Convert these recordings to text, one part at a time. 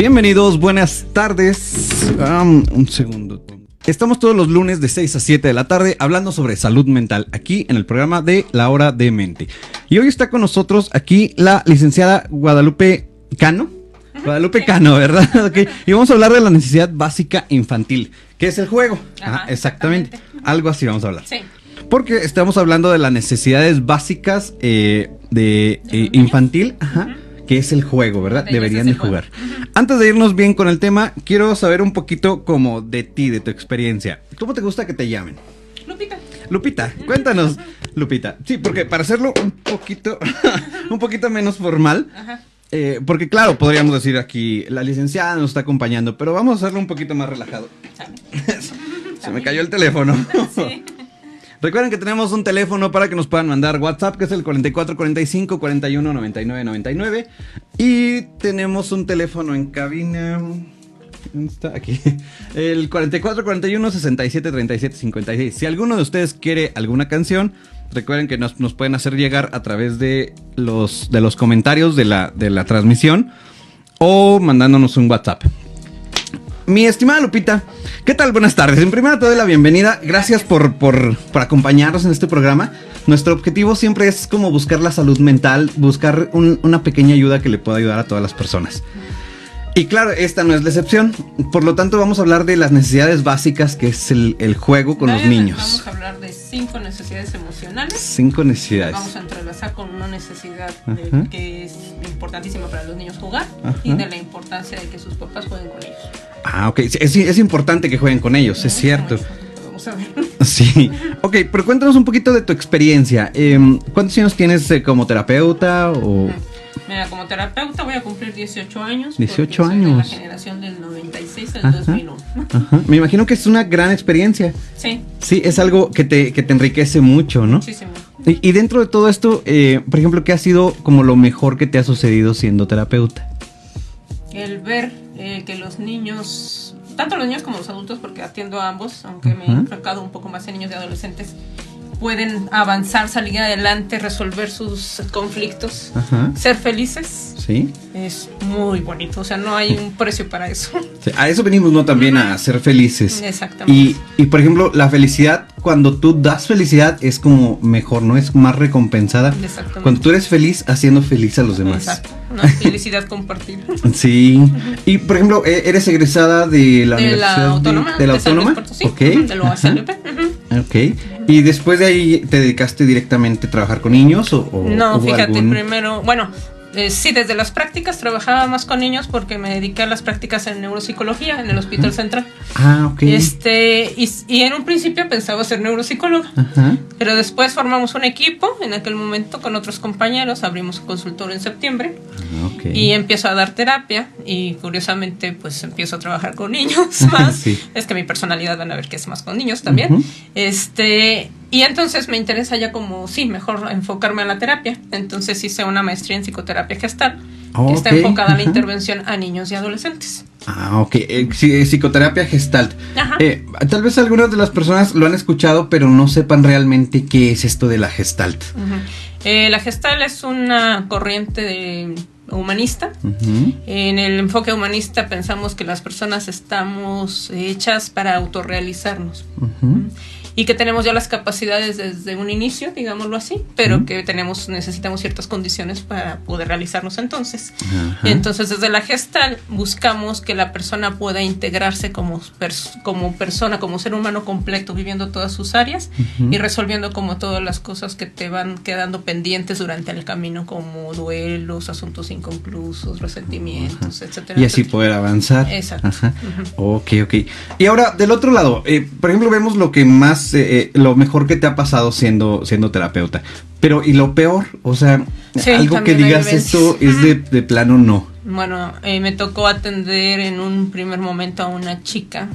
Bienvenidos, buenas tardes. Um, un segundo. Estamos todos los lunes de 6 a 7 de la tarde hablando sobre salud mental aquí en el programa de La Hora de Mente. Y hoy está con nosotros aquí la licenciada Guadalupe Cano. Guadalupe Cano, ¿verdad? Ok. Y vamos a hablar de la necesidad básica infantil, que es el juego. Ajá, Ah, exactamente. exactamente. Algo así vamos a hablar. Sí. Porque estamos hablando de las necesidades básicas eh, de ¿De eh, infantil, ajá, que es el juego, ¿verdad? De Deberían de juego. jugar. Antes de irnos bien con el tema, quiero saber un poquito como de ti, de tu experiencia. ¿Cómo te gusta que te llamen? Lupita. Lupita, cuéntanos, Lupita. Sí, porque para hacerlo un poquito, un poquito menos formal, Ajá. eh, porque claro, podríamos decir aquí, la licenciada nos está acompañando, pero vamos a hacerlo un poquito más relajado. Se me cayó el teléfono. Sí. Recuerden que tenemos un teléfono para que nos puedan mandar WhatsApp, que es el 4445 41 99 99. Y tenemos un teléfono en cabina. ¿Dónde está? Aquí. El 4441 67 37 56. Si alguno de ustedes quiere alguna canción, recuerden que nos, nos pueden hacer llegar a través de los, de los comentarios de la, de la transmisión o mandándonos un WhatsApp. Mi estimada Lupita, ¿qué tal? Buenas tardes. En primera te doy la bienvenida. Gracias por, por, por acompañarnos en este programa. Nuestro objetivo siempre es como buscar la salud mental, buscar un- una pequeña ayuda que le pueda ayudar a todas las personas. Y claro, esta no es la excepción. Por lo tanto, vamos a hablar de las necesidades básicas que es el, el juego con los Vamos niños. a hablar de cinco necesidades emocionales. Cinco necesidades. Vamos a entrelazar con una necesidad de- que es importantísima para los niños jugar Ajá. y de la importancia de que sus papás jueguen con ellos. Ah, ok. Es, es importante que jueguen con ellos, es cierto. Vamos a ver. Sí. Ok, pero cuéntanos un poquito de tu experiencia. Em, ¿Cuántos años tienes eh, como terapeuta o...? Mira, como terapeuta voy a cumplir 18 años. 18 porque soy de años. la generación del 96 al Ajá. 2001. Ajá. Me imagino que es una gran experiencia. Sí, Sí, es algo que te, que te enriquece mucho, ¿no? muchísimo. Y, y dentro de todo esto, eh, por ejemplo, ¿qué ha sido como lo mejor que te ha sucedido siendo terapeuta? el ver eh, que los niños, tanto los niños como los adultos, porque atiendo a ambos, aunque me he enfocado un poco más en niños y adolescentes, pueden avanzar, salir adelante, resolver sus conflictos, Ajá. ser felices, Sí. es muy bonito. O sea, no hay un precio para eso. Sí, A eso venimos, ¿no? También a ser felices. Exactamente. Y, y, por ejemplo, la felicidad, cuando tú das felicidad, es como mejor, ¿no? Es más recompensada. Exactamente. Cuando tú eres feliz haciendo feliz a los demás. Exacto. Una felicidad compartida. Sí. Y por ejemplo, e- eres egresada de la de Universidad la autónoma. de la autónoma. Potosí, Ok. ujú, De la. Ok. Y después de ahí te dedicaste directamente a trabajar con niños o, o No, fíjate, algún- primero, bueno, eh, sí, desde las prácticas trabajaba más con niños porque me dediqué a las prácticas en neuropsicología en el Hospital Central. Ah, ok. Este, y, y en un principio pensaba ser neuropsicóloga, Ajá. pero después formamos un equipo en aquel momento con otros compañeros, abrimos un consultorio en septiembre Ah, ok. y empiezo a dar terapia y curiosamente pues empiezo a trabajar con niños más. Sí. Es que mi personalidad van a ver que es más con niños también. Ujú. Este, y entonces me interesa ya como, sí, mejor enfocarme a la terapia. Entonces hice una maestría en psicoterapia gestal, que está Ok, enfocada a la intervención a niños y adolescentes. Ah, ok. Eh, sí, psicoterapia gestalt. Eh, tal vez algunas de las personas lo han escuchado, pero no sepan realmente qué es esto de la gestalt. Eh, la gestal es una corriente de- humanista. Ujú. En el enfoque humanista pensamos que las personas estamos hechas para autorrealizarnos. Ujú. Y que tenemos ya las capacidades desde un inicio, digámoslo así, pero Ujú. que tenemos necesitamos ciertas condiciones para poder realizarnos entonces. Ajá. Entonces, desde la gestal buscamos que la persona pueda integrarse como, pers- como persona, como ser humano completo, viviendo todas sus áreas Ujú. y resolviendo como todas las cosas que te van quedando pendientes durante el camino, como duelos, asuntos inconclusos, resentimientos, etcétera. Y así etcétera. poder avanzar. Exacto. Ajá. Ok, ok. Y ahora, del otro lado, eh, por ejemplo, vemos lo que más, eh, eh, lo mejor que te ha pasado siendo, siendo terapeuta. Pero, ¿y lo peor? O sea, Sí, algo que digas esto es de, de plano no. Bueno, eh, me tocó atender en un primer momento a una chica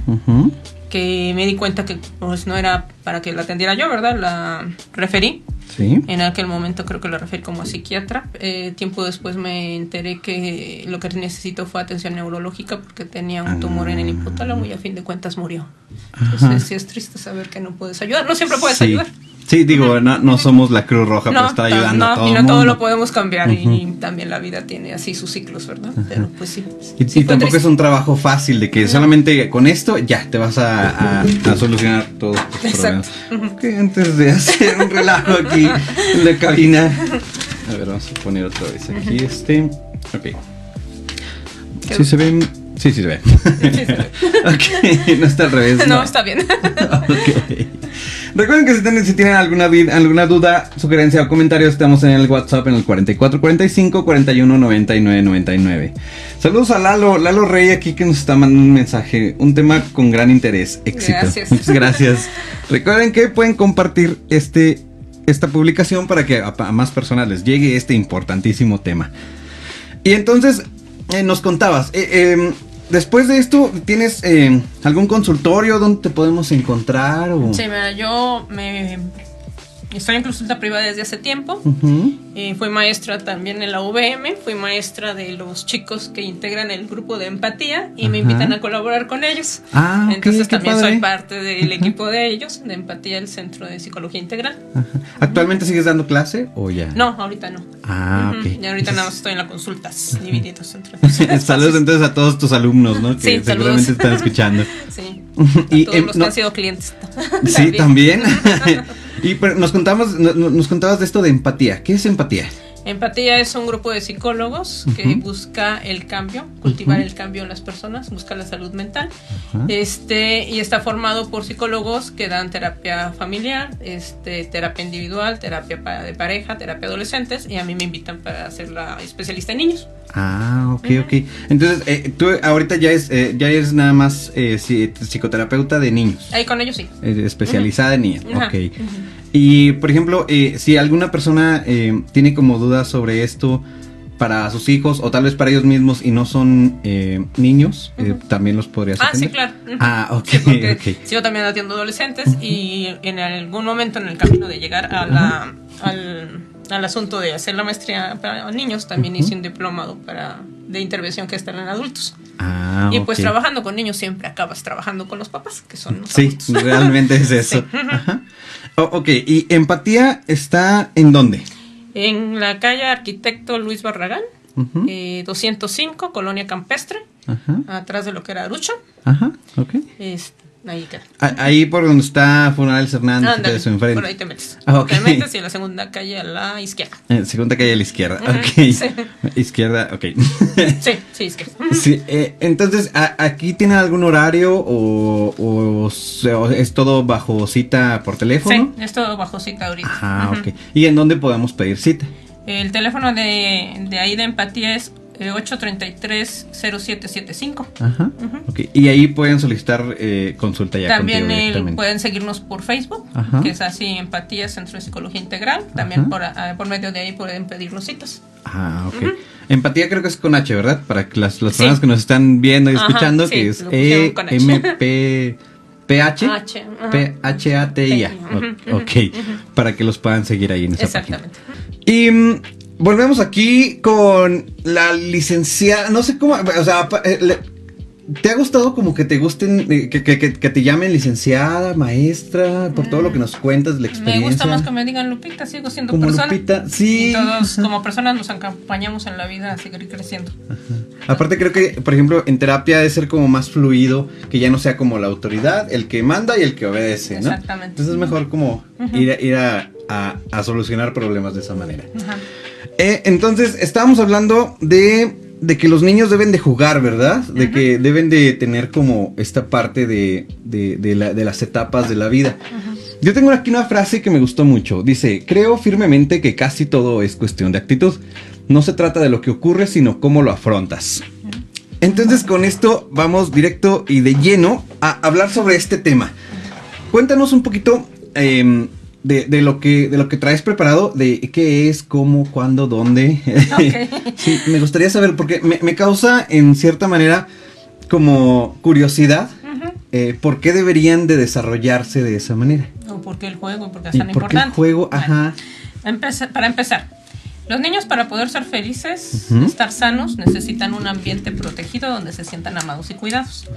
que me di cuenta que pues no era para que la atendiera yo, ¿verdad? La referí. Sí. En aquel momento creo que la referí como psiquiatra. Eh, tiempo después me enteré que lo que necesitó fue atención neurológica porque tenía un tumor en el hipotálamo y a fin de cuentas murió. Ajá. Entonces sí es triste saber que no puedes ayudar. No siempre puedes Sí. ayudar. Sí, digo, no, no somos la Cruz Roja, pero está ayudando no, a todo y el no mundo. todo lo podemos cambiar y también la vida tiene así sus ciclos, ¿verdad? Pero pues sí. Y, sí y fue tampoco triste. es un trabajo fácil de que solamente con esto ya te vas a, a- a solucionar todos tus Exacto. problemas. Antes de hacer un relajo aquí en la cabina. A ver, vamos a poner otra vez aquí este. Ok. Qué- ¿Sí se ven? Sí, sí se ve. ok, no está al revés. No, está bien. Ok. Recuerden que si tienen, si tienen alguna, alguna duda, sugerencia o comentario, estamos en el WhatsApp en el 4445 41 99 99. Saludos a Lalo, Lalo Rey aquí que nos está mandando un mensaje, un tema con gran interés, éxito. Gracias. Muchas gracias. Recuerden que pueden compartir este, esta publicación para que a, a más personas les llegue este importantísimo tema. Y entonces eh, nos contabas, eh, em, después de esto, ¿tienes eh, algún consultorio donde te podemos encontrar? O... Sí, mira, yo me estoy en consulta privada desde hace tiempo. Ujú. Eh, fui maestra también en la UVM, fui maestra de los chicos que integran el grupo de empatía y me invitan a colaborar con ellos. Ah, Entonces también padre. soy parte del equipo de ellos, de empatía del Centro de Psicología Integral. ¿Actualmente sigues dando clase o ya? No, ahorita no. Ah, ok. Y ahorita nada más estoy en las consultas, divididos entre Saludos entonces a todos tus alumnos, ¿no? Que Sí, seguramente están escuchando. Sí. Y, A todos em, los que han sido clientes. Sí, también. Y pero nos contamos, no- no- nos contabas de esto de empatía. ¿Qué es empatía? Empatía es un grupo de psicólogos que busca el cambio, cultivar el cambio en las personas, busca la salud mental. Este, y está formado por psicólogos que dan terapia familiar, este, terapia individual, terapia de pareja, terapia adolescentes, y a mí me invitan para ser la especialista en niños. Ah, ok, ok. Entonces, eh, tú ahorita ya, es, eh, ya eres nada más eh, si- psicoterapeuta de niños. Ahí con ellos sí. eh, especializada en niños. Ok. Y, por ejemplo, eh, si alguna persona eh, tiene como dudas sobre esto para sus hijos o tal vez para ellos mismos y no son eh, niños, eh, también los podrías Ah, sí, atender? claro. Ah, ok, Sí, porque ok. sí, yo también atiendo adolescentes y en algún momento en el camino de llegar a la, al, al asunto de hacer la maestría para niños, también hice un diplomado para, de intervención que están en adultos. Ah, y pues trabajando con niños siempre acabas trabajando con los papás, que son los Sí, adultos. realmente es eso. Sí. Ajá. Oh, ok, ¿y empatía está en dónde? En la calle Arquitecto Luis Barragán, Ujú. eh, 205, Colonia Campestre, atrás de lo que era Arucha. ajá, ok. Es, ahí queda. Ahí por donde está Funerales Hernández, Ándale, eso enfrente. por ahí te metes. Ah, ok. Te metes y en la segunda calle a la izquierda. Eh, segunda calle a la izquierda. Ok. sí. Izquierda, ok. Sí, sí, izquierda. Sí, eh, entonces, ¿a- ¿aquí tiene algún horario o, o se- o es todo bajo cita por teléfono? Sí, es todo bajo cita ahorita. Ah, Ujú. ok. ¿Y en dónde podemos pedir cita? El teléfono de, de ahí de empatía es 833-0775. Ajá. Ujú. Ok. Y ahí pueden solicitar eh, consulta ya También contigo el- directamente. pueden seguirnos por Facebook, Ajá. que es así Empatía Centro de Psicología Integral. También por, ah, por medio de ahí pueden pedirnos citas. Ah, ok. Empatía creo que es con H, ¿verdad? Para que las, las Sí. personas que nos están viendo y Ajá, escuchando, sí, que es E. M P P H. P H A T I A. Ok, para que los puedan seguir ahí en esa página. Exactamente. Y mm, volvemos aquí con la licenciada, no sé cómo, o sea, eh, ¿te ha gustado como que te gusten, eh, que, que- que- que te llamen licenciada, maestra, por todo lo que nos cuentas de la Me experiencia? gusta más que me digan Lupita, sigo siendo Como persona. Lupita, sí. Y todos como personas nos acompañamos en la vida a seguir creciendo. Aparte creo que, por ejemplo, en terapia debe ser como más fluido, que ya no sea como la autoridad, el que manda y el que obedece, ¿no? Exactamente. Entonces es mejor como ir, a, ir a- a- a solucionar problemas de esa manera. Ajá. Eh, entonces, estábamos hablando de, de que los niños deben de jugar, ¿verdad? De que deben de tener como esta parte de, de- de la- de las etapas de la vida. Yo tengo aquí una frase que me gustó mucho. Dice, creo firmemente que casi todo es cuestión de actitud. No se trata de lo que ocurre, sino cómo lo afrontas. Entonces, con esto vamos directo y de lleno a hablar sobre este tema. Cuéntanos un poquito em, de, de lo que, de lo que traes preparado, de qué es, cómo, cuándo, dónde. Ok. sí, me gustaría saber, porque me, me causa en cierta manera como curiosidad eh, por qué deberían de desarrollarse de esa manera. O porque el juego, porque es ¿Y tan por qué el importante. juego? Bueno, Ajá. empeza- para empezar, Los niños para poder ser felices, estar sanos, necesitan un ambiente protegido donde se sientan amados y cuidados.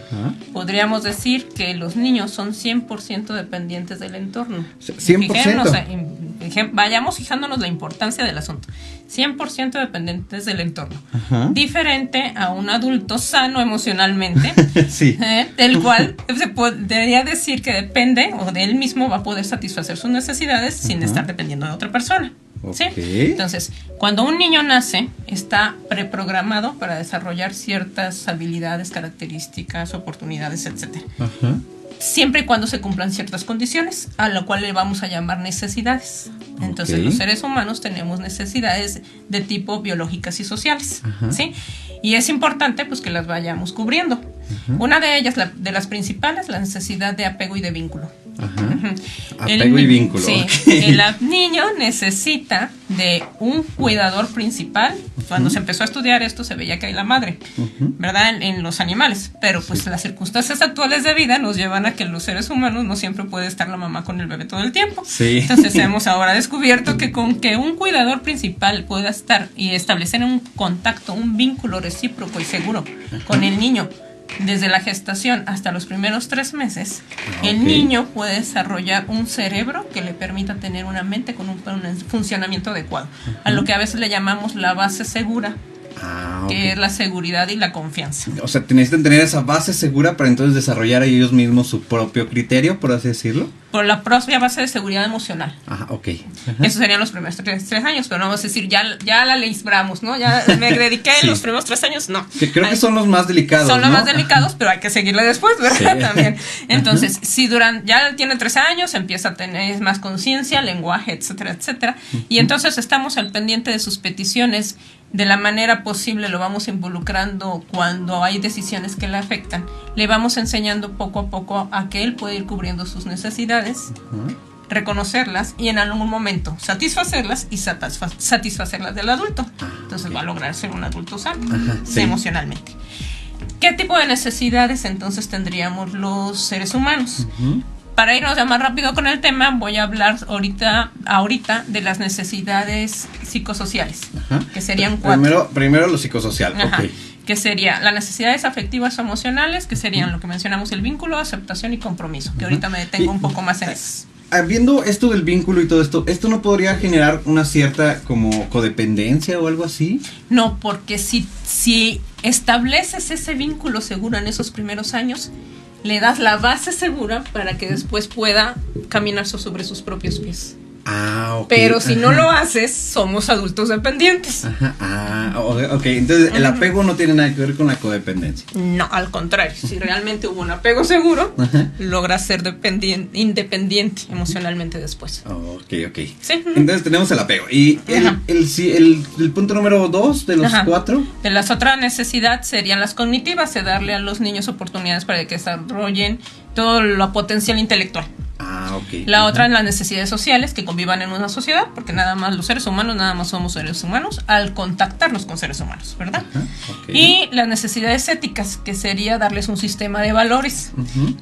Podríamos decir que los niños son 100% dependientes del entorno. 100%. Fijémonos, eh, vayamos fijándonos la importancia del asunto. 100% dependientes del entorno. Diferente a un adulto sano emocionalmente, Sí. ¿eh? del cual se podría decir que depende o de él mismo va a poder satisfacer sus necesidades sin estar dependiendo de otra persona. ¿Sí? Entonces, cuando un niño nace, está preprogramado para desarrollar ciertas habilidades, características, oportunidades, etc. Ajá. Siempre y cuando se cumplan ciertas condiciones, a lo cual le vamos a llamar necesidades. Entonces, los seres humanos tenemos necesidades de tipo biológicas y sociales, Ajá. ¿sí? Y es importante pues que las vayamos cubriendo. Una de ellas, la- de las principales, la necesidad de apego y de vínculo. Ajá. El Apego y ni- vínculo. Sí, el niño necesita de un cuidador principal. Cuando se empezó a estudiar esto se veía que hay la madre. ¿verdad? En, en los animales. Pero pues las circunstancias actuales de vida nos llevan a que los seres humanos no siempre puede estar la mamá con el bebé todo el tiempo. Sí. Entonces hemos ahora descubierto que con que un cuidador principal pueda estar y establecer un contacto, un vínculo recíproco y seguro con el niño desde la gestación hasta los primeros tres meses, Ah, el niño puede desarrollar un cerebro que le permita tener una mente con un, un funcionamiento adecuado, a lo que a veces le llamamos la base segura, Ah, que es la seguridad y la confianza. O sea, necesitan tener esa base segura para entonces desarrollar ellos mismos su propio criterio, por así decirlo. Por la propia base de seguridad emocional. Ajá, ok. Ajá. Eso serían los primeros tres, tres años, pero no vamos a decir, ya, ya la libramos, ¿no? Ya me dediqué Sí. los primeros tres años, no. Que creo que son los más delicados. son los ¿no? más delicados, pero hay que seguirle después, ¿verdad? Sí. También. Entonces, si duran, ya tiene tres años, empieza a tener más conciencia, lenguaje, etcétera, etcétera. Y entonces estamos al pendiente de sus peticiones. De la manera posible lo vamos involucrando cuando hay decisiones que le afectan. Le vamos enseñando poco a poco a que él puede ir cubriendo sus necesidades reconocerlas y en algún momento satisfacerlas y satisfa- satisfacerlas del adulto. Entonces va a lograr ser un adulto sano sí. emocionalmente. ¿Qué tipo de necesidades entonces tendríamos los seres humanos? Para irnos ya más rápido con el tema, voy a hablar ahorita, ahorita de las necesidades psicosociales, Ajá. que serían cuatro. Primero, primero lo psicosocial. Ajá. Ok. Que sería las necesidades afectivas o emocionales, que serían lo que mencionamos, el vínculo, aceptación y compromiso, que ahorita me detengo Y- un poco más en eso. Viendo esto del vínculo y todo esto, ¿esto no podría generar una cierta como codependencia o algo así? No, porque si, si estableces ese vínculo seguro en esos primeros años, le das la base segura para que después pueda caminar so- sobre sus propios pies. Ah. Pero si no lo haces, somos adultos dependientes. Ajá, ah, ok, entonces el apego no tiene nada que ver con la codependencia. No, al contrario, si realmente hubo un apego seguro, Ajá. logras ser dependien- independiente emocionalmente después. Ok, ok. Sí. Entonces tenemos el apego. Y el, el, si- el- el punto número dos de los cuatro. De las otras necesidades serían las cognitivas, de darle a los niños oportunidades para que desarrollen todo la potencial intelectual. La otra en las necesidades sociales, que convivan en una sociedad, porque nada más los seres humanos, nada más somos seres humanos al contactarnos con seres humanos, ¿verdad? Y las necesidades éticas, que sería darles un sistema de valores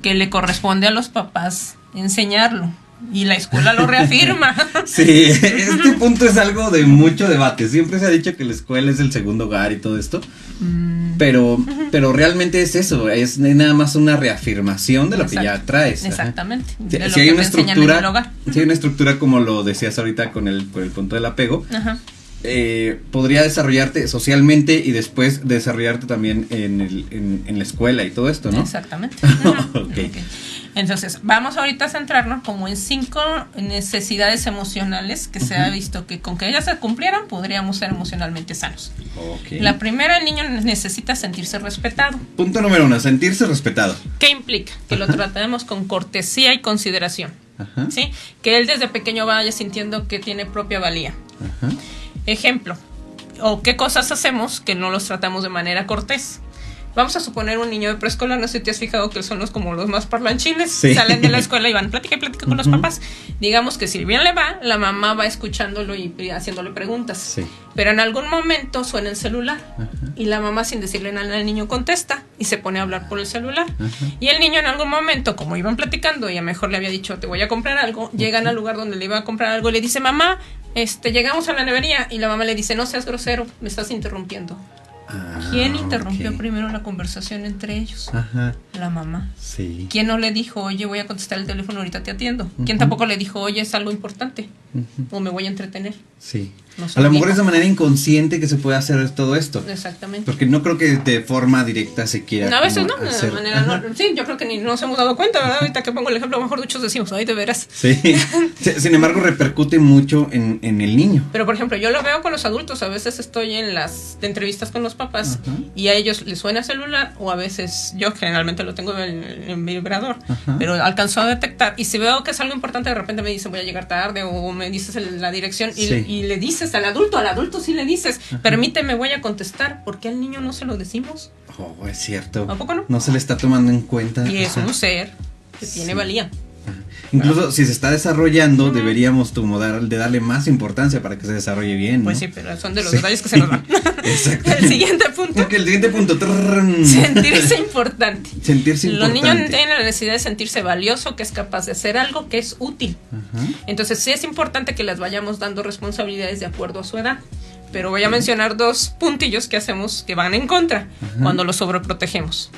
que le corresponde a los papás enseñarlo. Y la escuela lo reafirma. Sí, este punto es algo de mucho debate. Siempre se ha dicho que la escuela es el segundo hogar y todo esto. Mm, Pero, pero realmente es eso, es nada más una reafirmación de lo que ya Exacto. traes. Exactamente. Si, si hay una estructura, si hay una estructura como lo decías ahorita con el, con el punto del apego, Ajá. eh, podría desarrollarte socialmente y después desarrollarte también en, el, en, en la escuela y todo esto, ¿no? Exactamente. Ok. Ok. Entonces, vamos ahorita a centrarnos como en cinco necesidades emocionales que se ha visto que con que ellas se cumplieran podríamos ser emocionalmente sanos. La primera, el niño necesita sentirse respetado. Punto número uno, sentirse respetado. ¿Qué implica? Que lo tratemos con cortesía y consideración. Ajá. ¿Sí? Que él desde pequeño vaya sintiendo que tiene propia valía. Ajá. Ejemplo, o qué cosas hacemos que no los tratamos de manera cortés. Vamos a suponer un niño de preescolar, no sé si te has fijado que son los como los más parlanchines, Sí. salen de la escuela y van plática y plática con los papás. Digamos que si bien le va, la mamá va escuchándolo y haciéndole preguntas. Sí. Pero en algún momento suena el celular y la mamá sin decirle nada al niño contesta y se pone a hablar por el celular. Y el niño en algún momento, como iban platicando y a lo mejor le había dicho te voy a comprar algo, llegan al lugar donde le iba a comprar algo y le dice mamá, Este, llegamos a la nevería y la mamá le dice, no seas grosero, me estás interrumpiendo. ¿Quién Ah, interrumpió ok. primero la conversación entre ellos? Ajá, La mamá. sí. ¿Quién no le dijo, oye, voy a contestar el teléfono, ahorita te atiendo? ¿Quién tampoco le dijo, oye, es algo importante? O me voy a entretener. Sí. No A lo mejor es de manera inconsciente que se puede hacer todo esto. Exactamente. Porque no creo que de forma directa se quiera. a veces no, de hacer- manera Ajá. no- Sí, yo creo que ni nos hemos dado cuenta, ¿verdad? Ahorita que pongo el ejemplo, a lo mejor muchos decimos, ay, de veras. Sí. Sin embargo, repercute mucho en, en el niño. Pero por ejemplo, yo lo veo con los adultos, a veces estoy en las entrevistas con los papás Ajá. y a ellos les suena celular o a veces yo generalmente lo tengo en, en vibrador, Ajá. pero alcanzó a detectar y si veo que es algo importante de repente me dicen voy a llegar tarde o me dices la dirección y, Sí. y le dices al adulto, al adulto sí le dices, permíteme voy a contestar, porque al niño no se lo decimos Oh, es cierto. ¿A poco no? No se le está tomando en cuenta. y es Ajá. un ser que Sí. tiene valía. Incluso si se está desarrollando, deberíamos como dar, de darle más importancia para que se desarrolle bien. Pues sí, pero son de los Sí. detalles que se nos van. Exacto. el siguiente punto, Ok, el siguiente punto. sentirse importante. Sentirse Los importante. niños tienen la necesidad de sentirse valioso, que es capaz de hacer algo que es útil. Ajá. Entonces sí es importante que les vayamos dando responsabilidades de acuerdo a su edad. Pero voy a mencionar dos puntillos que hacemos que van en contra cuando los sobreprotegemos.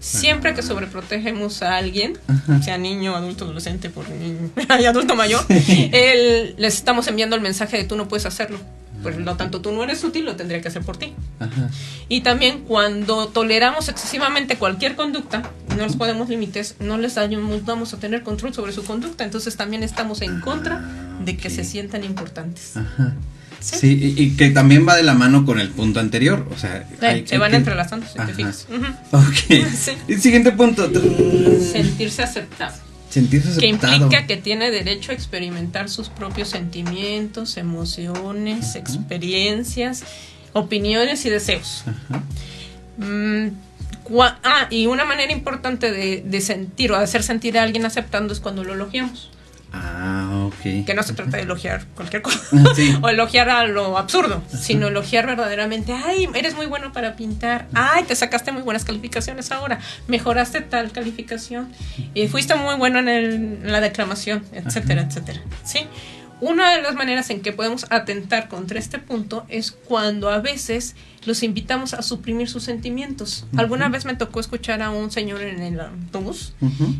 Siempre que sobreprotegemos a alguien, sea niño, adulto, adolescente, por niño, y adulto mayor, el- les estamos enviando el mensaje de tú no puedes hacerlo. Por lo tanto, tú no eres útil, lo tendría que hacer por ti. Ajá. Y también cuando toleramos excesivamente cualquier conducta, no les ponemos límites, no les ayudamos a tener control sobre su conducta. Entonces también estamos en contra de que se sientan importantes. Ajá. Sí. Sí, y, y que también va de la mano con el punto anterior. O sea, Sí, hay- se hay van que- entrelazando, si Ajá. te fijas. Ok. Sí. El siguiente punto. Sentirse aceptado. Sentirse Que implica que tiene derecho a experimentar sus propios sentimientos, emociones, experiencias, opiniones y deseos. Mm, ah, y una manera importante de, de sentir o de hacer sentir a alguien aceptando es cuando lo elogiamos. Ah, ok. Que no se trata de elogiar cualquier cosa Sí. o elogiar a lo absurdo, sino elogiar verdaderamente. Ay, eres muy bueno para pintar. Ay, te sacaste muy buenas calificaciones ahora. Mejoraste tal calificación. Y fuiste muy bueno en, el- en la declamación, etcétera, etcétera. ¿Sí? Una de las maneras en que podemos atentar contra este punto es cuando a veces los invitamos a suprimir sus sentimientos. Alguna vez me tocó escuchar a un señor en el autobús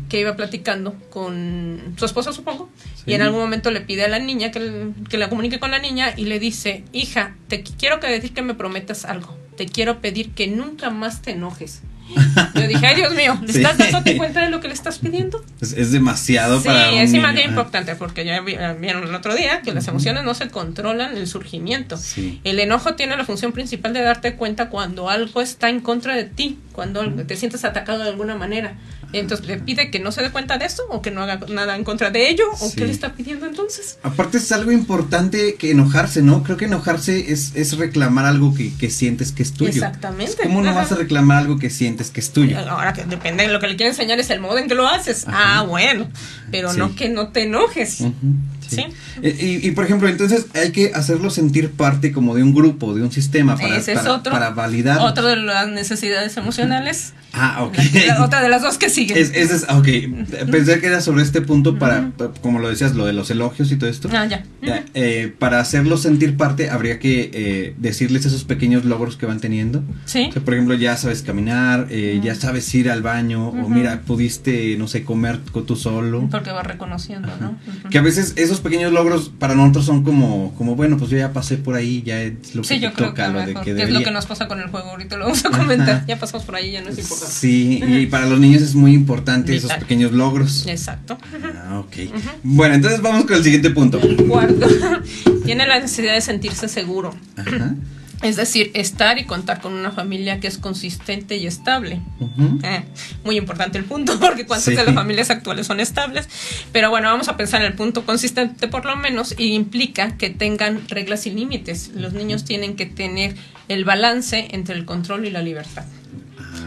que iba platicando con su esposa, supongo, Sí. y en algún momento le pide a la niña que, que la comunique con la niña y le dice, hija, te qu- quiero que decir que me prometas algo, te quiero pedir que nunca más te enojes. Yo dije, ay Dios mío, ¿le Sí. estás dándote cuenta de lo que le estás pidiendo? Es, es demasiado Sí, para un es Ah, importante porque ya eh, vieron el otro día que las emociones no se controlan el surgimiento. Sí. El enojo tiene la función principal de darte cuenta cuando algo está en contra de ti, cuando te sientes atacado de alguna manera. Entonces le pide que no se dé cuenta de esto o que no haga nada en contra de ello o Sí. qué le está pidiendo entonces. Aparte es algo importante que enojarse, ¿no? Creo que enojarse es, es reclamar algo que, que sientes que es tuyo. Exactamente. ¿Cómo no Ajá. vas a reclamar algo que sientes que es tuyo? Ahora que depende de lo que le quiere enseñar es el modo en que lo haces. Ajá. Ah, bueno, pero Sí. no que no te enojes. Ujú, Sí. Eh, Y, y, por ejemplo, entonces hay que hacerlo sentir parte como de un grupo, de un sistema para, Ese es para, otro. para validar. Otro de las necesidades emocionales. Ah, ok. La- la otra de las dos que siguen. Es, ese es, ok, pensé que era sobre este punto para, como lo decías, lo de los elogios y todo esto. Ah, ya. Ya, eh, para hacerlos sentir parte, habría que eh, decirles esos pequeños logros que van teniendo. Sí. O sea, por ejemplo, ya sabes caminar, eh, ya sabes ir al baño, o mira, pudiste, no sé, comer tú solo. Porque va reconociendo, ¿no? Ujú. Que a veces esos pequeños logros para nosotros son como, como bueno, pues yo ya pasé por ahí, ya es lo que Sí, te yo creo que, toca, lo de mejor, que que es lo que nos pasa con el juego. Ahorita lo vamos a comentar. Ajá. Ya pasamos por ahí, ya no es importante. Sí, y para los niños es muy importante esos pequeños logros. Exacto. Ah, ok. Bueno, entonces vamos con el siguiente punto. Cuarto, tiene la necesidad de sentirse seguro. Ajá. Es decir, estar y contar con una familia que es consistente y estable. Eh, muy importante el punto, porque cuántas Sí. de las familias actuales son estables. Pero bueno, vamos a pensar en el punto consistente por lo menos y implica que tengan reglas y límites. Los niños tienen que tener el balance entre el control y la libertad.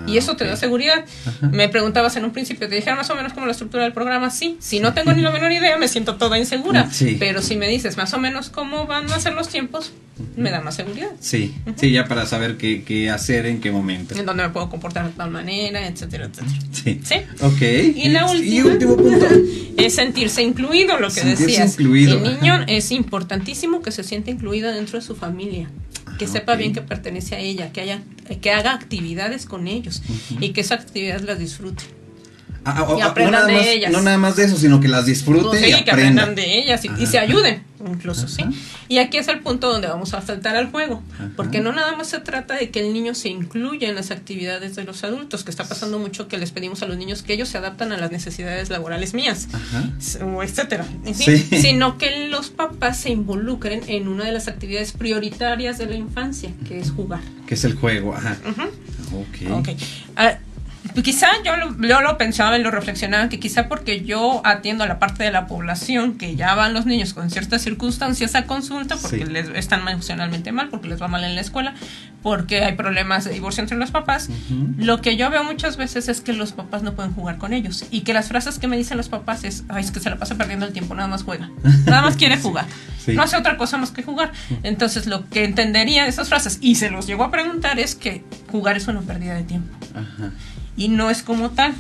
Y eso te da seguridad. Me preguntabas en un principio, te dije más o menos como la estructura del programa, sí. Si no tengo ni la menor idea, me siento toda insegura. Sí. Pero si me dices más o menos cómo van a ser los tiempos, me da más seguridad. Sí, sí, ya para saber qué, qué hacer en qué momento. En dónde me puedo comportar de tal manera, etcétera, etcétera. Sí. ¿Sí? Ok. Y la última Y último punto. es sentirse incluido, lo que Sentirse decías. incluido, El niño ajá. es importantísimo que se sienta incluido dentro de su familia, que sepa bien que pertenece a ella, que haya que haga actividades con ellos y que esas actividades las disfrute. Ah, ah, Y ah, aprendan no nada de más, ellas. No nada más de eso, sino que las disfrute Pues y sí, que aprenda. aprendan de ellas y, y se ayuden, incluso, ¿sí? Y aquí es el punto donde vamos a saltar al juego, Ajá. porque no nada más se trata de que el niño se incluya en las actividades de los adultos, que está pasando mucho que les pedimos a los niños que ellos se adaptan a las necesidades laborales mías. Ajá. o etcétera, ¿sí? Sí. sino que los papás se involucren en una de las actividades prioritarias de la infancia, que es jugar. Que es el juego, ajá. Ujú. Ok. Ok. Ah, quizá yo lo, yo lo pensaba y lo reflexionaba que quizá porque yo atiendo a la parte de la población que ya van los niños con ciertas circunstancias a consulta porque Sí. les están emocionalmente mal, porque les va mal en la escuela, porque hay problemas de divorcio entre los papás. Lo que yo veo muchas veces es que los papás no pueden jugar con ellos y que las frases que me dicen los papás es, ay, es que se la pasa perdiendo el tiempo, nada más juega, nada más quiere jugar, Sí. no hace otra cosa más que jugar. Entonces lo que entendería de esas frases y se los llegó a preguntar es que jugar es una pérdida de tiempo Ajá. Y no es como tal.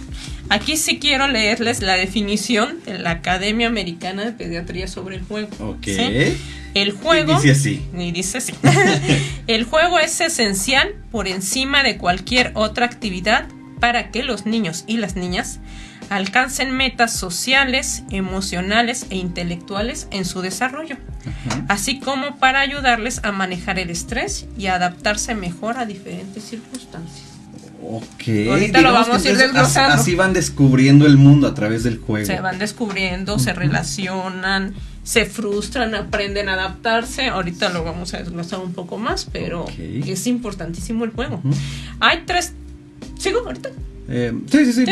Aquí sí quiero leerles la definición de la Academia Americana de Pediatría sobre el juego. Ok. ¿sí? El juego. Y dice así. Y dice así. el juego es esencial por encima de cualquier otra actividad para que los niños y las niñas alcancen metas sociales, emocionales e intelectuales en su desarrollo, así como para ayudarles a manejar el estrés y a adaptarse mejor a diferentes circunstancias. Ok. Ahorita lo vamos a ir desglosando. Así van descubriendo el mundo a través del juego. Se van descubriendo, se relacionan, se frustran, aprenden a adaptarse. Ahorita lo vamos a desglosar un poco más, pero es importantísimo el juego. Hay tres. ¿Sigo ahorita? Eh, sí, sí, sí.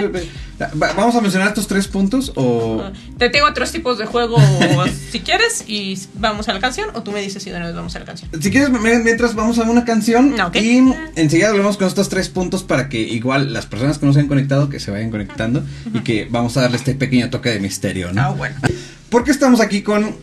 Vamos a mencionar estos tres puntos o... Ah, Te tengo tres tipos de juego si quieres y vamos a la canción o tú me dices si de una vez vamos a la canción. Si quieres, mientras vamos a una canción Ok. y enseguida volvemos con estos tres puntos para que igual las personas que no se han conectado, que se vayan conectando y que vamos a darle este pequeño toque de misterio, ¿no? Ah, bueno. ¿Por qué estamos aquí con,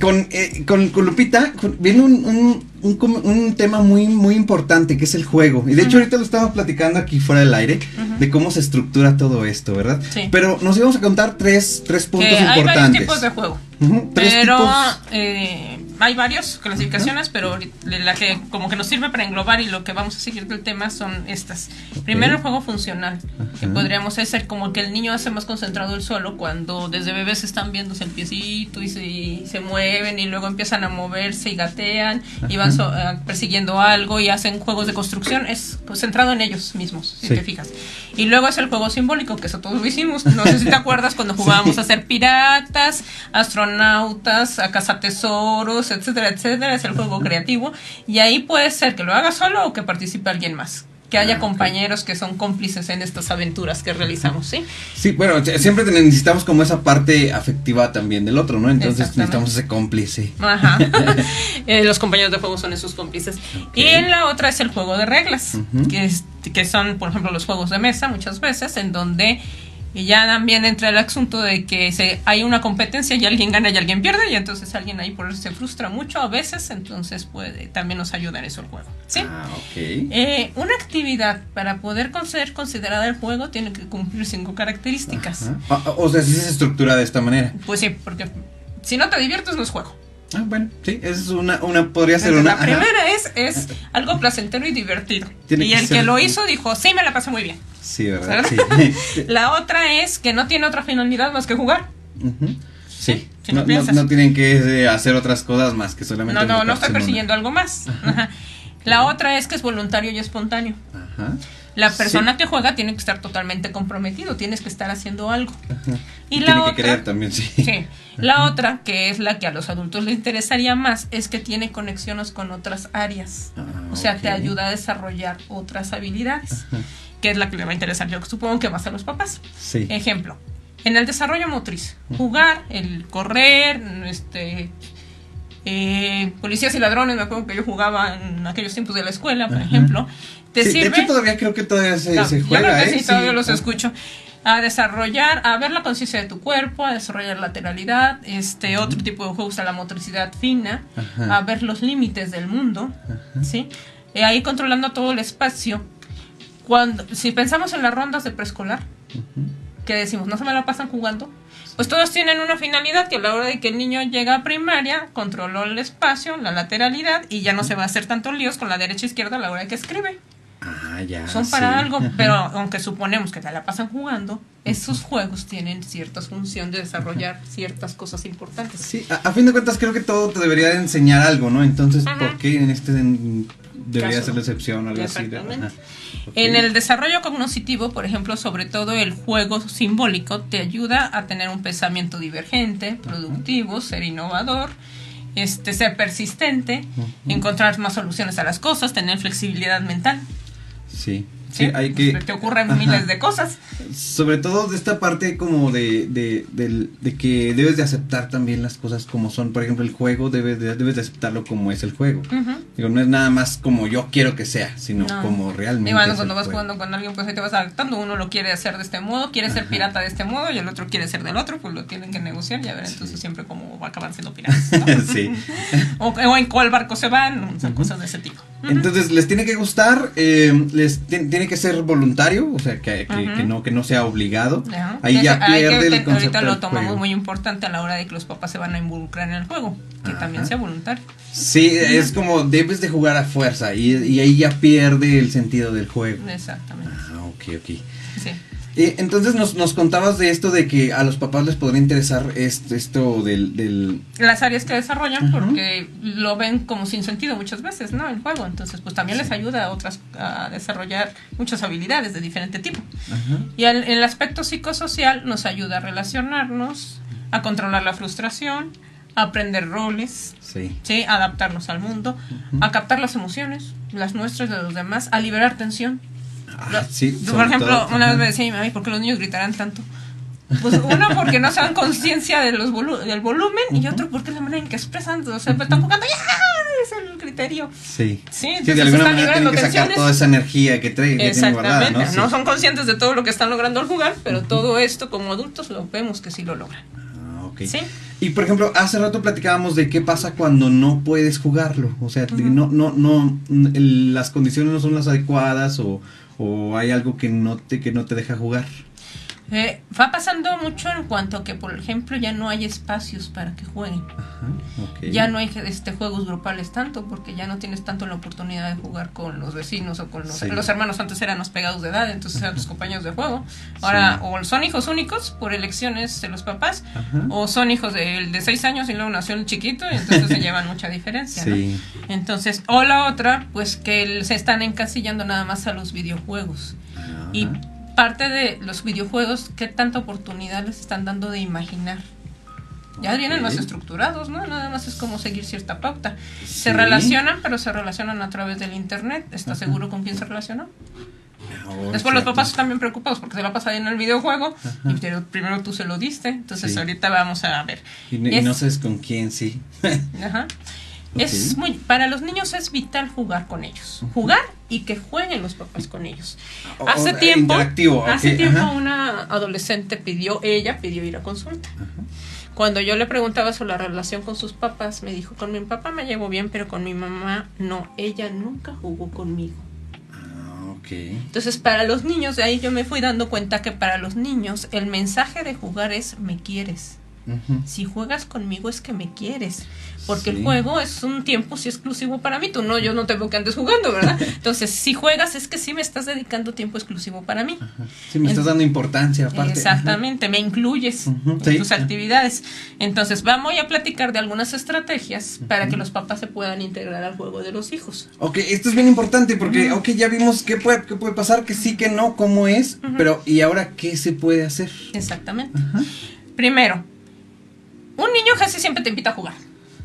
con, eh, con, con Lupita? Con- viene un, un, un un tema muy, muy importante que es el juego. Y de hecho ahorita lo estamos platicando aquí fuera del aire de cómo se estructura todo esto, ¿verdad? Sí. Pero nos íbamos a contar tres, tres puntos Que hay varios importantes. tipos de juego. Ujú, tres pero eh, hay varias clasificaciones, pero la que como que nos sirve para englobar y lo que vamos a seguir del tema son estas. Primero el juego funcional, que podríamos hacer como que el niño hace más concentrado el solo cuando desde bebés están viéndose el piecito y se, y se mueven y luego empiezan a moverse y gatean y van so- ah, persiguiendo algo y hacen juegos de construcción, es pues, centrado en ellos mismos, si Sí. te fijas. Y luego es el juego simbólico, que eso todos lo hicimos. No sé si te acuerdas cuando jugábamos a ser piratas, astronautas, a cazatesoros, etcétera, etcétera. Es el juego creativo. Y ahí puede ser que lo haga solo o que participe alguien más. Que haya Ah, compañeros que son cómplices en estas aventuras que realizamos, ¿sí? Sí, bueno, siempre necesitamos como esa parte afectiva también del otro, ¿no? Entonces necesitamos ese cómplice. Ajá. Eh, los compañeros de juego son esos cómplices. Y en la otra es el juego de reglas, que, es- que son, por ejemplo, los juegos de mesa muchas veces, en donde ya también entra el asunto de que se, hay una competencia y alguien gana y alguien pierde, y entonces alguien ahí por eso se frustra mucho a veces, entonces puede, también nos ayuda en eso el juego. ¿sí? Ah, ok. Eh, una actividad para poder ser considerada el juego tiene que cumplir cinco características. Ajá. O sea, sí se estructura de esta manera. Pues sí, porque si no te diviertes no es juego. Ah, bueno, sí, es una, una podría ser Entonces, una. la ajá. primera es, es algo placentero y divertido. Tiene y que el ser- que lo hizo dijo, sí, me la pasé muy bien. Sí, ¿verdad? ¿Verdad? Sí. La otra es que no tiene otra finalidad más que jugar. Sí. si lo no, no, no tienen que eh, hacer otras cosas más que solamente. No, no, no está una. persiguiendo algo más. Ajá. La otra es que es voluntario y espontáneo. Ajá. La Sí. persona que juega tiene que estar totalmente comprometido, tienes que estar haciendo algo. Ajá. Y la tiene otra, que querer también, sí. Sí. La otra, que es la que a los adultos les interesaría más, es que tiene conexiones con otras áreas. Ah, o sea, te ayuda a desarrollar otras habilidades, Ajá. que es la que le va a interesar. Yo supongo que más a los papás. Sí. Ejemplo, en el desarrollo motriz, jugar, el correr, este Eh, policías y ladrones, me acuerdo que yo jugaba en aquellos tiempos de la escuela, por ejemplo. Te Sí, sirve. De hecho, todavía creo que todavía se, No, se yo juega, creo que ¿eh? sí, todavía los escucho. A desarrollar, a ver la conciencia de tu cuerpo, a desarrollar lateralidad, este otro tipo de juegos a la motricidad fina, Ajá. a ver los límites del mundo, ¿sí? Y ahí controlando todo el espacio. Cuando, si pensamos en las rondas de preescolar, que decimos, no se me la pasan jugando, pues todos tienen una finalidad que a la hora de que el niño llega a primaria, controló el espacio, la lateralidad y ya no se va a hacer tanto líos con la derecha e izquierda a la hora de que escribe. Ah, ya. Son para algo, pero aunque suponemos que se la pasan jugando, esos juegos tienen cierta función de desarrollar ciertas cosas importantes. Sí, a, a fin de cuentas creo que todo te debería de enseñar algo, ¿no? Entonces, Ajá. ¿por qué en este en- debería Caso. ser la excepción o algo así? En el desarrollo cognitivo, por ejemplo, sobre todo el juego simbólico te ayuda a tener un pensamiento divergente, productivo, ser innovador, este, ser persistente, encontrar más soluciones a las cosas, tener flexibilidad mental. Sí. ¿Sí? Sí, hay que... Pues, te ocurren Ajá. miles de cosas. Sobre todo de esta parte como de, de, del- de que debes de aceptar también las cosas como son. Por ejemplo, el juego debes de, debes de aceptarlo como es el juego. Ujú. Digo, no es nada más como yo quiero que sea, sino No. como realmente. Y bueno, cuando vas juego. jugando con alguien, pues ahí te vas adaptando. Uno lo quiere hacer de este modo, quiere ser Ajá. pirata de este modo, y el otro quiere ser del otro, pues lo tienen que negociar y a ver entonces siempre cómo va a acabar siendo piratas. ¿no? sí. o, o en cuál barco se van, son cosas de ese tipo. Ujú. Entonces, les tiene que gustar, eh, les ti- tiene que ser voluntario, o sea, que, que, Ujú. que no, que no sea obligado. Ahí ya pierde el ten- concepto Ahorita lo tomamos juego. muy importante a la hora de que los papás se van a involucrar en el juego, que Ajá. también sea voluntario. Sí, es como debes de jugar a fuerza y, y ahí ya pierde el sentido del juego. Exactamente. Ah, ok, ok. Sí. Eh, entonces nos, nos contabas de esto de que a los papás les podría interesar esto, esto del, del... Las áreas que desarrollan porque lo ven como sin sentido muchas veces, ¿no? El juego. Entonces, pues también les ayuda a otras a desarrollar muchas habilidades de diferente tipo. Ajá. Y el, el aspecto psicosocial nos ayuda a relacionarnos, a controlar la frustración, a aprender roles, Sí. ¿sí? a adaptarnos al mundo, a captar las emociones, las nuestras, de los demás, a liberar tensión. Ah, sí, Por ejemplo, todo, una vez me decía mi mami, ¿por qué los niños gritarán tanto? Pues uno, porque no se dan conciencia de los volu- del volumen, y otro, porque es la manera en que expresan, o sea, están jugando, ¡ya! Es el criterio. Sí. Sí, Sí, entonces de alguna están manera tienen sacar toda esa energía que trae, que tienen guardada, Exactamente, ¿no? no, Sí. son conscientes de todo lo que están logrando al jugar, pero todo esto como adultos lo vemos que sí lo logran. Ah, ok. ¿Sí? Y por ejemplo, hace rato platicábamos de qué pasa cuando no puedes jugarlo. O sea, no, no, no, las condiciones no son las adecuadas o, o hay algo que no te, que no te deja jugar. Eh, va pasando mucho en cuanto a que, por ejemplo, ya no hay espacios para que jueguen. Ajá. Ya no hay este, juegos grupales tanto, porque ya no tienes tanto la oportunidad de jugar con los vecinos o con los, Sí. los hermanos. Antes eran los pegados de edad, entonces eran tus compañeros de juego. Ahora, Sí. o son hijos únicos por elecciones de los papás, Ajá. o son hijos de, de 6 años y luego nació el chiquito, y entonces se llevan mucha diferencia. ¿no? Sí. Entonces, o la otra, pues que se están encasillando nada más a los videojuegos. Y. parte de los videojuegos, ¿qué tanta oportunidad les están dando de imaginar? Ya vienen Ok. más estructurados, ¿no? Nada más es como seguir cierta pauta. Sí. Se relacionan, pero se relacionan a través del internet. ¿Estás seguro con quién se relacionó? Oh, Después los papás están bien preocupados porque se la pasa ahí en el videojuego Ajá. y pero primero tú se lo diste. Entonces Sí. ahorita vamos a ver. Y, no- y Es- no sabes con quién, sí. Ajá. Es muy, para los niños es vital jugar con ellos. Jugar y que jueguen los papás con ellos. Hace o- tiempo, hace tiempo ajá. una adolescente pidió, ella pidió ir a consulta. Cuando yo le preguntaba sobre la relación con sus papás, me dijo, con mi papá me llevo bien, pero con mi mamá no, ella nunca jugó conmigo. Ah, ok. Entonces, para los niños, de ahí yo me fui dando cuenta que para los niños el mensaje de jugar es me quieres. Si juegas conmigo es que me quieres. Porque Sí. el juego es un tiempo sí exclusivo para mí. Tú no, yo no te veo que andes jugando, ¿verdad? Entonces, si juegas es que sí me estás dedicando tiempo exclusivo para mí. Sí, me estás dando importancia aparte. Exactamente, me incluyes en sí. tus actividades. Entonces, vamos a platicar de algunas estrategias para que los papás se puedan integrar al juego de los hijos. Ajá. Ok, esto es bien importante porque, ok, ya vimos qué puede, qué puede pasar, que sí, que no, cómo es, pero ¿y ahora qué se puede hacer? Exactamente. Ajá. Primero, un niño casi siempre te invita a jugar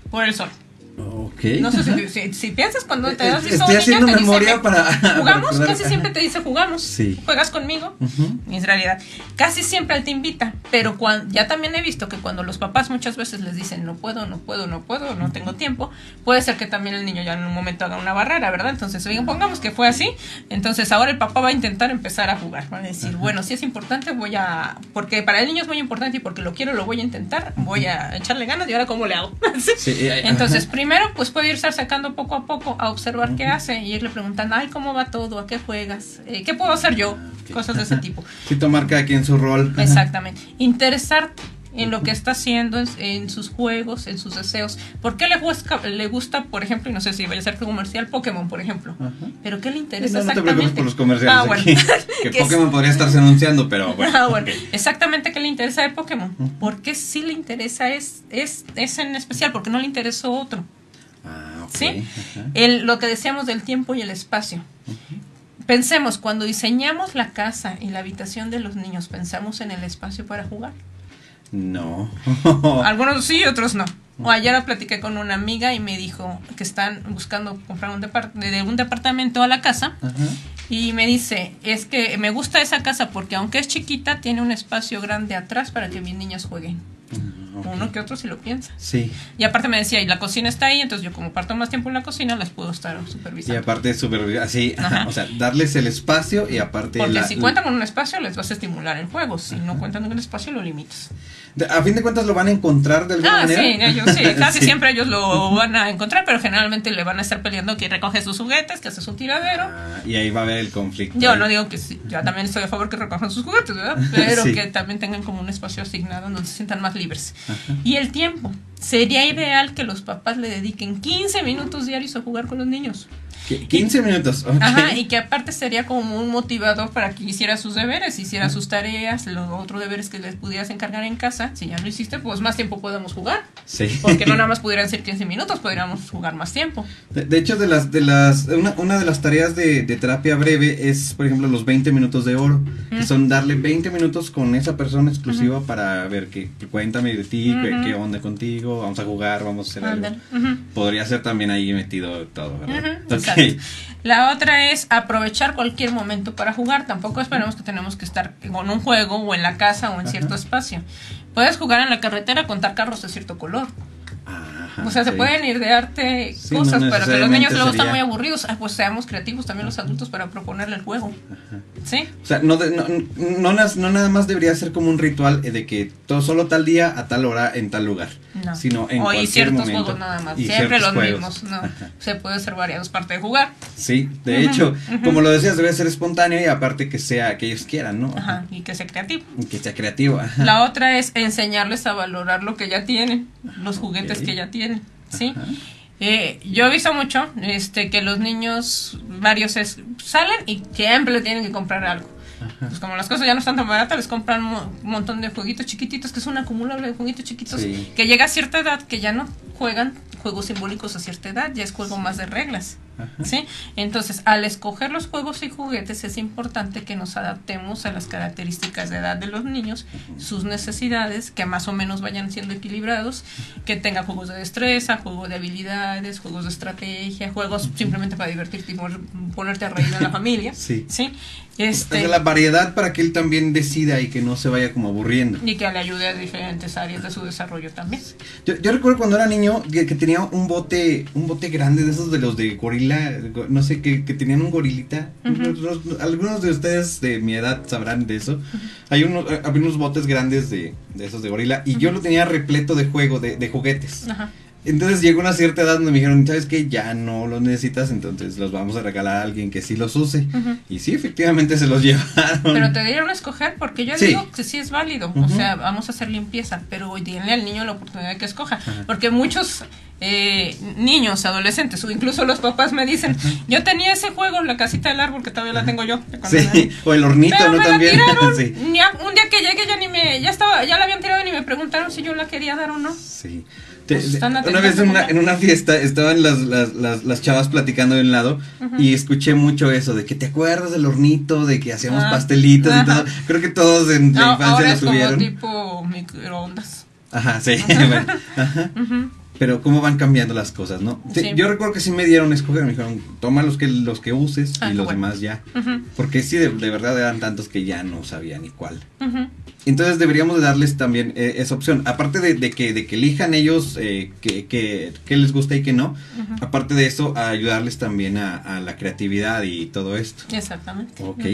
por el sol. Ok. No sé si, si- si piensas cuando te Eh, das estoy niño, haciendo te dice, memoria "Ven, para- para Jugamos, recordar". casi siempre te dice jugamos. Sí. Juegas conmigo. Ujú. Y en realidad, casi siempre él te invita, pero cuan- ya también he visto que cuando los papás muchas veces les dicen no puedo, no puedo, no puedo, no tengo tiempo, puede ser que también el niño ya en un momento haga una barrera, ¿verdad? Entonces, oigan, pongamos que fue así, entonces ahora el papá va a intentar empezar a jugar, va a decir, bueno, si es importante, voy a, porque para el niño es muy importante y porque lo quiero, lo voy a intentar, voy a echarle ganas y ahora cómo le hago. Sí, eh, Entonces, ajá. Primero, pues puede irse sacando poco a poco a observar qué hace y irle preguntando, ay, ¿cómo va todo? ¿A qué juegas? Eh, ¿Qué puedo hacer yo? ok. Cosas de ese tipo. Sí, tomar cada quien su rol. Exactamente. Interesarte en lo que está haciendo, en, en sus juegos, en sus deseos. ¿Por qué le gusta, le gusta, por ejemplo, y no sé si vaya a ser comercial, Pokémon, por ejemplo? Ajá. ¿Pero qué le No, interesa no te exactamente? preocupes por los comerciales Ah, bueno. aquí. Que Que es- Pokémon podría estarse anunciando, pero bueno. Ah, bueno. Exactamente qué le interesa de Pokémon. ¿Por qué sí le interesa es, es, es en especial? Porque no le interesó otro. Ah, ok. ¿Sí? El, lo que decíamos del tiempo y el espacio. Pensemos, cuando diseñamos la casa y la habitación de los niños, pensamos en el espacio para jugar. No. Algunos sí, otros no. O ayer platiqué con una amiga y me dijo que están buscando comprar un, de un departamento a la casa. Ajá. Y me dice, es que me gusta esa casa porque aunque es chiquita, tiene un espacio grande atrás para que mis niños jueguen. Uno que otro si lo piensa. Sí. Y aparte me decía, y la cocina está ahí, entonces yo como parto más tiempo en la cocina, las puedo estar Y supervisando. aparte súper así, ajá, o sea, darles el espacio y aparte Porque la- si cuentan con un espacio, les vas a estimular el juego. Si no cuentan con un espacio, lo limitas. a fin de cuentas lo van a encontrar de alguna Ah, sí, manera. ellos sí, casi Sí. siempre ellos lo van a encontrar, pero generalmente le van a estar peleando que recoge sus juguetes, que hace su tiradero. Ah, y ahí va a haber el conflicto. Yo ahí. no digo que sí, yo también estoy a favor que recojan sus juguetes, ¿verdad? Pero Sí. que también tengan como un espacio asignado donde se sientan más libres. Y el tiempo. Sería ideal que los papás le dediquen 15 minutos diarios a jugar con los niños. Qui- 15 minutos. ok. Ajá, y que aparte sería como un motivador para que hiciera sus deberes, hiciera sus tareas, los otros deberes que les pudieras encargar en casa. Si ya lo hiciste, pues más tiempo podemos jugar. Sí. Porque no nada más pudieran ser 15 minutos, podríamos jugar más tiempo. De, de hecho, de las, de las, una, una de las tareas de, de terapia breve es, por ejemplo, los 20 minutos de oro, que son darle 20 minutos con esa persona exclusiva para ver que, que cuéntame de ti, Ujú. qué onda contigo, vamos a jugar, vamos a hacer algo. Podría ser también ahí metido todo, ¿verdad? Ujú, La otra es aprovechar cualquier momento para jugar. Tampoco esperemos que tenemos que estar con un juego o en la casa o en Ajá. cierto espacio. Puedes jugar en la carretera, contar carros de cierto color. Ajá, O sea, se pueden ir de arte Sí, cosas, no pero que los niños luego están muy aburridos. Ah, pues seamos creativos también los adultos para proponerle el juego. ¿Sí? O sea, no, de- no, no, no nada más debería ser como un ritual eh, de que todo solo tal día, a tal hora, en tal lugar. No. Sino en o y cualquier ciertos momento. juegos nada más. Siempre los juegos. mismos. No. Se puede ser variados parte de jugar. Sí, de hecho, como lo decías, debe ser espontáneo y aparte que sea que ellos quieran, ¿no? Ajá. Y que sea creativo. Y Que sea creativo. ajá. La otra es enseñarles a valorar lo que ya tienen, los juguetes que ya tienen, ¿sí? Ajá. Eh, yo he visto mucho este, que los niños, varios es- salen y siempre le tienen que comprar algo. Pues como las cosas ya no están tan baratas, les compran un mo- un montón de jueguitos chiquititos, que es un acumulable de jueguitos chiquitos, Sí. que llega a cierta edad que ya no juegan juegos simbólicos a cierta edad, ya es juego más de reglas. Ajá. ¿Sí? Entonces, al escoger los juegos y juguetes es importante que nos adaptemos a las características de edad de los niños, sus necesidades, que más o menos vayan siendo equilibrados, que tenga juegos de destreza, juegos de habilidades, juegos de estrategia, juegos simplemente para divertirte y poner- ponerte a reír en la familia. Sí. ¿Sí? Este, la variedad para que él también decida y que no se vaya como aburriendo. y que le ayude a diferentes áreas de su desarrollo también. Yo, yo recuerdo cuando era niño que, que tenía un bote, un bote grande de esos de los de gorila, no sé, que, que tenían un gorilita. Algunos de ustedes de mi edad sabrán de eso. Hay unos, eh, había unos botes grandes de, de esos de gorila y yo lo tenía repleto de juego, de, de juguetes. Entonces llegó una cierta edad donde me dijeron, ¿sabes qué? Ya no los necesitas, entonces los vamos a regalar a alguien que sí los use. Y sí, efectivamente se los llevaron. Pero te dieron a escoger porque yo Sí. digo que sí es válido. O sea, vamos a hacer limpieza, pero denle al niño la oportunidad de que escoja. Porque muchos eh, niños, adolescentes o incluso los papás me dicen, yo tenía ese juego en la casita del árbol que todavía la tengo yo. Sí, o el hornito, Pero ¿no? me También. la tiraron. sí. Un día que llegué ya ni me, ya estaba, ya la habían tirado y ni me preguntaron si yo la quería dar o no. Sí. Te- Pues una vez en una, como- en una fiesta estaban las, las, las, las chavas platicando de un lado y escuché mucho eso de que te acuerdas del hornito, de que hacíamos Ah, pastelitos y todo. Creo que todos en la No, infancia ahora lo es como tuvieron. tipo microondas. Ajá, sí. bueno, ajá. Pero cómo van cambiando las cosas, ¿no? Sí. Yo recuerdo que sí me dieron a escoger, me dijeron, toma los que, los que uses Ah, y los bueno. demás ya. Porque sí, de, de verdad eran tantos que ya no sabía ni cuál. Entonces deberíamos de darles también eh, esa opción. Aparte de, de que, de que elijan ellos eh, que, les gusta y qué no. Aparte de eso, a ayudarles también a, a la creatividad y todo esto. Exactamente. Ok.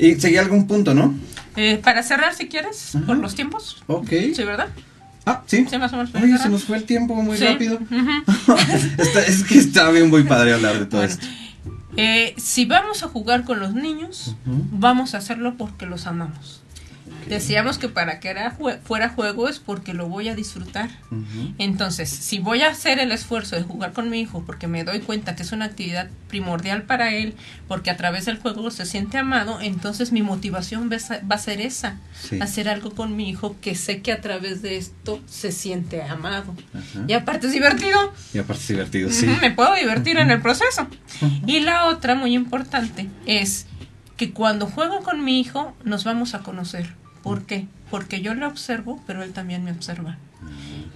Y seguía algún punto, ¿no? Eh, para cerrar, si quieres, por los tiempos. Ok. Sí, ¿verdad? Ah, sí. Sí, más o menos. para Oye, se nos fue el tiempo muy Sí. rápido. Está- es que está bien muy padre hablar de todo Bueno, esto. eh, si vamos a jugar con los niños, vamos a hacerlo porque los amamos. Decíamos que para que era fuera juego es porque lo voy a disfrutar. Entonces, si voy a hacer el esfuerzo de jugar con mi hijo porque me doy cuenta que es una actividad primordial para él, porque a través del juego se siente amado, entonces mi motivación va a ser- esa, Sí. hacer algo con mi hijo que sé que a través de esto se siente amado. Y aparte es divertido. Y aparte es divertido, sí. Me puedo divertir en el proceso. Y la otra muy importante es que cuando juego con mi hijo nos vamos a conocer. ¿Por qué? Porque yo le observo, pero él también me observa.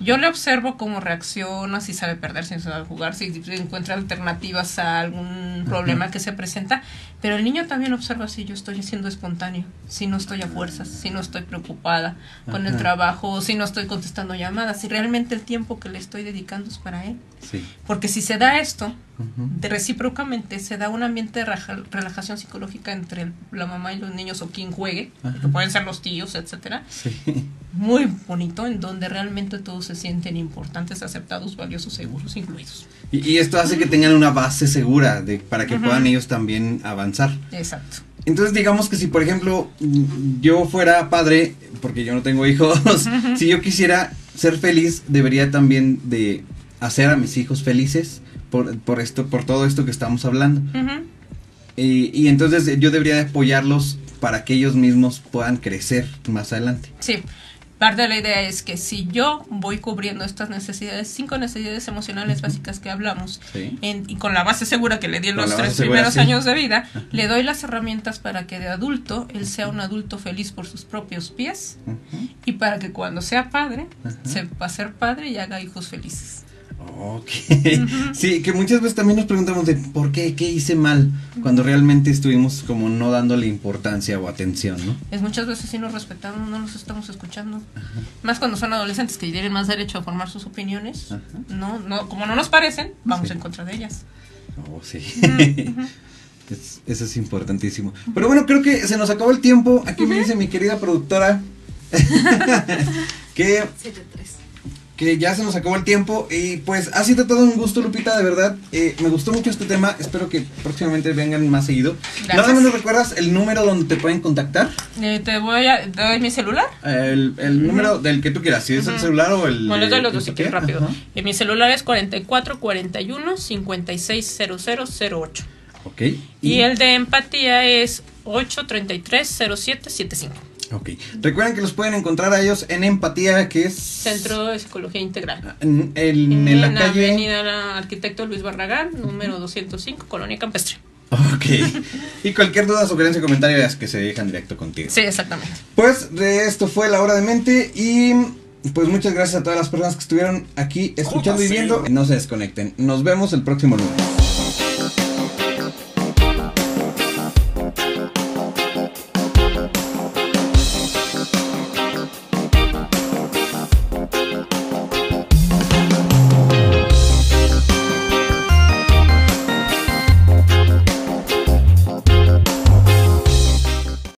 Yo le observo cómo reacciona, si sabe perder, si sabe jugar, si encuentra alternativas a algún problema que se presenta. Pero el niño también observa si yo estoy siendo espontáneo, si no estoy a fuerzas, si no estoy preocupada con el trabajo, si no estoy contestando llamadas, si realmente el tiempo que le estoy dedicando es para él. Sí. Porque si se da esto, de recíprocamente se da un ambiente de relajación psicológica entre el- la mamá y los niños o quien juegue, que pueden ser los tíos, etcétera, Sí. muy bonito en donde realmente todos se sienten importantes, aceptados, valiosos, seguros, incluidos. Y, y esto hace que tengan una base segura de, para que puedan ellos también avanzar. Exacto. Entonces digamos que si por ejemplo yo fuera padre, porque yo no tengo hijos, si yo quisiera ser feliz, debería también de hacer a mis hijos felices por, por esto, por todo esto que estamos hablando. Y, y entonces yo debería de apoyarlos para que ellos mismos puedan crecer más adelante. Sí. Parte de la idea es que si yo voy cubriendo estas necesidades, cinco necesidades emocionales básicas que hablamos, Sí. en- y con la base segura que le di en los tres segura, primeros sí. años de vida, le doy las herramientas para que de adulto él sea un adulto feliz por sus propios pies y para que cuando sea padre, sepa ser padre y haga hijos felices. Ok. Sí, que muchas veces también nos preguntamos de por qué, qué hice mal, cuando realmente estuvimos como no dándole importancia o atención, ¿no? Es muchas veces si nos respetamos, no los estamos escuchando. Más cuando son adolescentes que tienen más derecho a formar sus opiniones. Ajá. No, no, como no nos parecen, vamos Sí. en contra de ellas. Oh, sí. Es- eso es importantísimo. Pero bueno, creo que se nos acabó el tiempo. Aquí me dice mi querida productora que, que ya se nos acabó el tiempo. Y pues ha sido todo un gusto, Lupita, de verdad. Eh, me gustó mucho este tema. Espero que próximamente vengan más seguido. Gracias. Nada más nos recuerdas el número donde te pueden contactar. Eh, te voy a te doy mi celular. El, el número del que tú quieras, si es el celular o el. Bueno, les doy de- los dos si quieren que- rápido. Ajá. Eh, mi celular es 4441 560008. Ok. Y el de empatía es 833 0775. Ok. Recuerden que los pueden encontrar a ellos en Empatía, que es. Centro de Psicología Integral. En, en- en la calle. Avenida Arquitecto Luis Barragán, número 205, Colonia Campestre. Ok. Y cualquier duda, sugerencia o comentario es que se dejan directo contigo. Sí, exactamente. Pues de esto fue la hora de mente y pues muchas gracias a todas las personas que estuvieron aquí escuchando y viendo. No se desconecten. Nos vemos el próximo lunes.